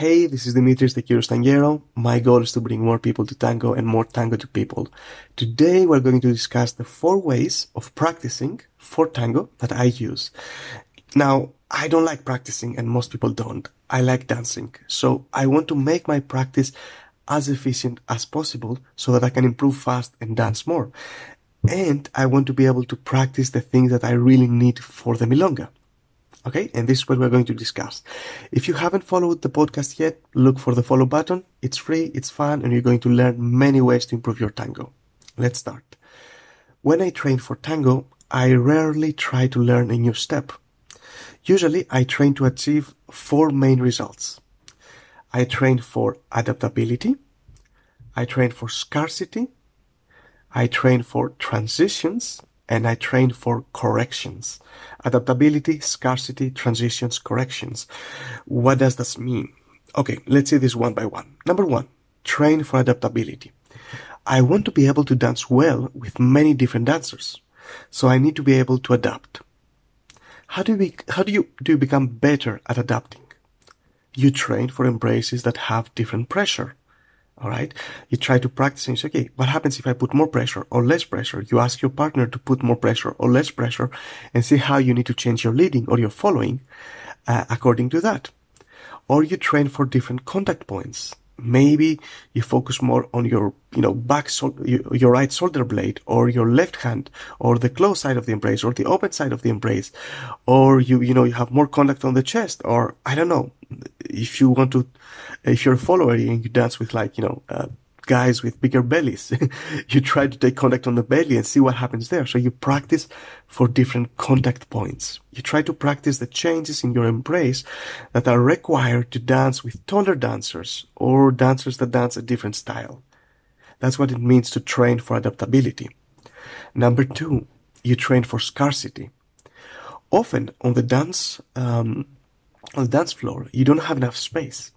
Hey, this is Dimitris the Tanguero. My goal is to bring more people to tango and more tango to people. Today we're going to discuss the four ways of practicing for tango that I use. Now, I don't like practicing and most people don't. I like dancing. So I want to make my practice as efficient as possible so that I can improve fast and dance more. And I want to be able to practice the things that I really need for the milonga. Okay, and this is what we're going to discuss. If you haven't followed the podcast yet, look for the follow button. It's free, it's fun, and you're going to learn many ways to improve your tango. Let's start. When I train for tango, I rarely try to learn a new step. Usually, I train to achieve four main results. I train for adaptability, I train for scarcity, I train for transitions, and I train for corrections. Adaptability, scarcity, transitions, corrections. What does this mean? Okay, let's see this one by one. Number one, train for adaptability. I want to be able to dance well with many different dancers. So I need to be able to adapt. How do be, how do you, do you become better at adapting? You train for embraces that have different pressure. All right. You try to practice and you say, okay, what happens if I put more pressure or less pressure? You ask your partner to put more pressure or less pressure and see how you need to change your leading or your following uh, according to that. Or you train for different contact points. Maybe you focus more on your, you know, back, so- your right shoulder blade or your left hand or the close side of the embrace or the open side of the embrace. Or you, you know, you have more contact on the chest or I don't know. If you want to, if you're a follower and you dance with like, you know, uh, guys with bigger bellies. you try to take contact on the belly and see what happens there. So you practice for different contact points. You try to practice the changes in your embrace that are required to dance with taller dancers or dancers that dance a different style. That's what it means to train for adaptability. Number two, you train for scarcity. Often on the dance, um, on the dance floor, you don't have enough space,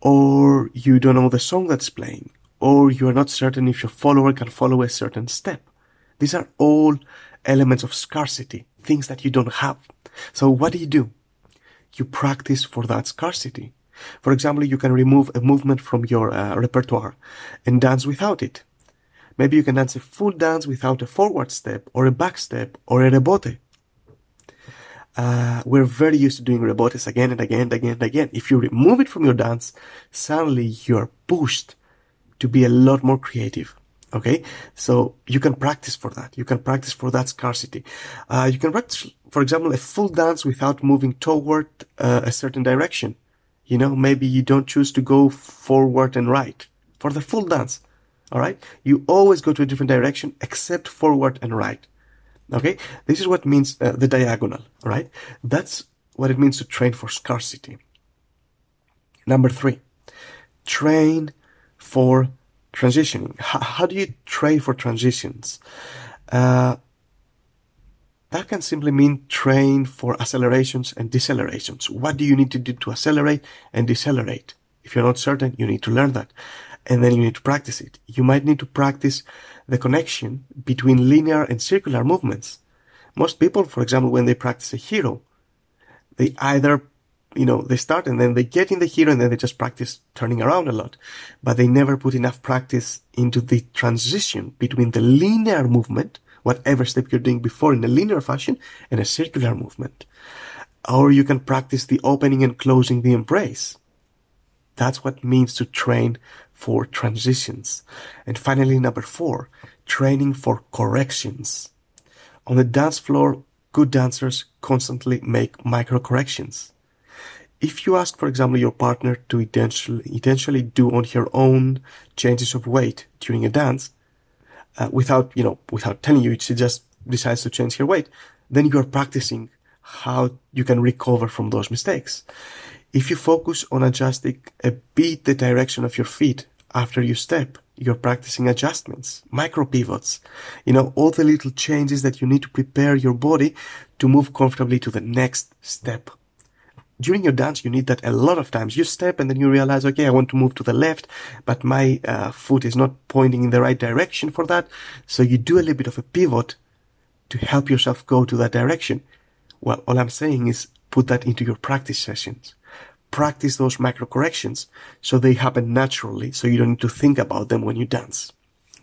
or you don't know the song that's playing, or you are not certain if your follower can follow a certain step. These are all elements of scarcity, things that you don't have. So what do you do? You practice for that scarcity. For example, you can remove a movement from your uh, repertoire and dance without it. Maybe you can dance a full dance without a forward step or a back step or a rebote. Uh, we're very used to doing rebotes again and again and again and again. If you remove it from your dance, suddenly you're pushed to be a lot more creative. Okay. So you can practice for that. You can practice for that scarcity. Uh, you can practice, for example, a full dance without moving toward uh, a certain direction. You know, maybe you don't choose to go forward and right for the full dance. All right. You always go to a different direction except forward and right. Okay. This is what means uh, the diagonal. Right. That's what it means to train for scarcity. Number three, train for transitioning. How, how do you train for transitions? Uh, that can simply mean train for accelerations and decelerations. What do you need to do to accelerate and decelerate? If you're not certain, you need to learn that. And then you need to practice it. You might need to practice the connection between linear and circular movements. Most people, for example, when they practice a giro, they either you know, they start and then they get in the giro and then they just practice turning around a lot. But they never put enough practice into the transition between the linear movement, whatever step you're doing before in a linear fashion, and a circular movement. Or you can practice the opening and closing the embrace. That's what means to train for transitions. And finally, number four, training for corrections. On the dance floor, good dancers constantly make micro corrections if you ask, for example, your partner to intentionally, do on her own changes of weight during a dance, uh, without, you know, without telling you, she just decides to change her weight, then you are practicing how you can recover from those mistakes. If you focus on adjusting a bit the direction of your feet after you step, you're practicing adjustments, micro pivots, you know, all the little changes that you need to prepare your body to move comfortably to the next step during your dance, you need that a lot of times. You step and then you realize, okay, I want to move to the left, but my uh, foot is not pointing in the right direction for that. So you do a little bit of a pivot to help yourself go to that direction. Well, all I'm saying is put that into your practice sessions. practice those micro corrections so they happen naturally so you don't need to think about them when you dance.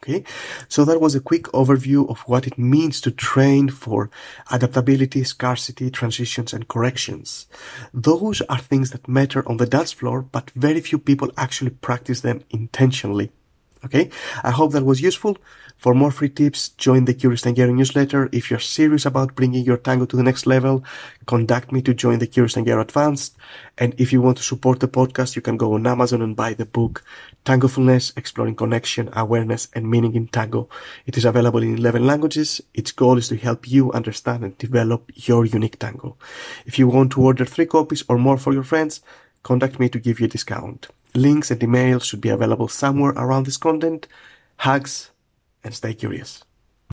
Okay. So that was a quick overview of what it means to train for adaptability, scarcity, transitions, and corrections. Those are things that matter on the dance floor, but very few people actually practice them intentionally. Okay. I hope that was useful. For more free tips, join the Curious Tanguero newsletter. If you're serious about bringing your tango to the next level, contact me to join the Curious Tanguero Advanced. And if you want to support the podcast, you can go on Amazon and buy the book Tangofulness, Exploring Connection, Awareness, and Meaning in Tango. It is available in 11 languages. Its goal is to help you understand and develop your unique tango. If you want to order three copies or more for your friends, contact me to give you a discount. Links and emails should be available somewhere around this content. Hugs and stay curious.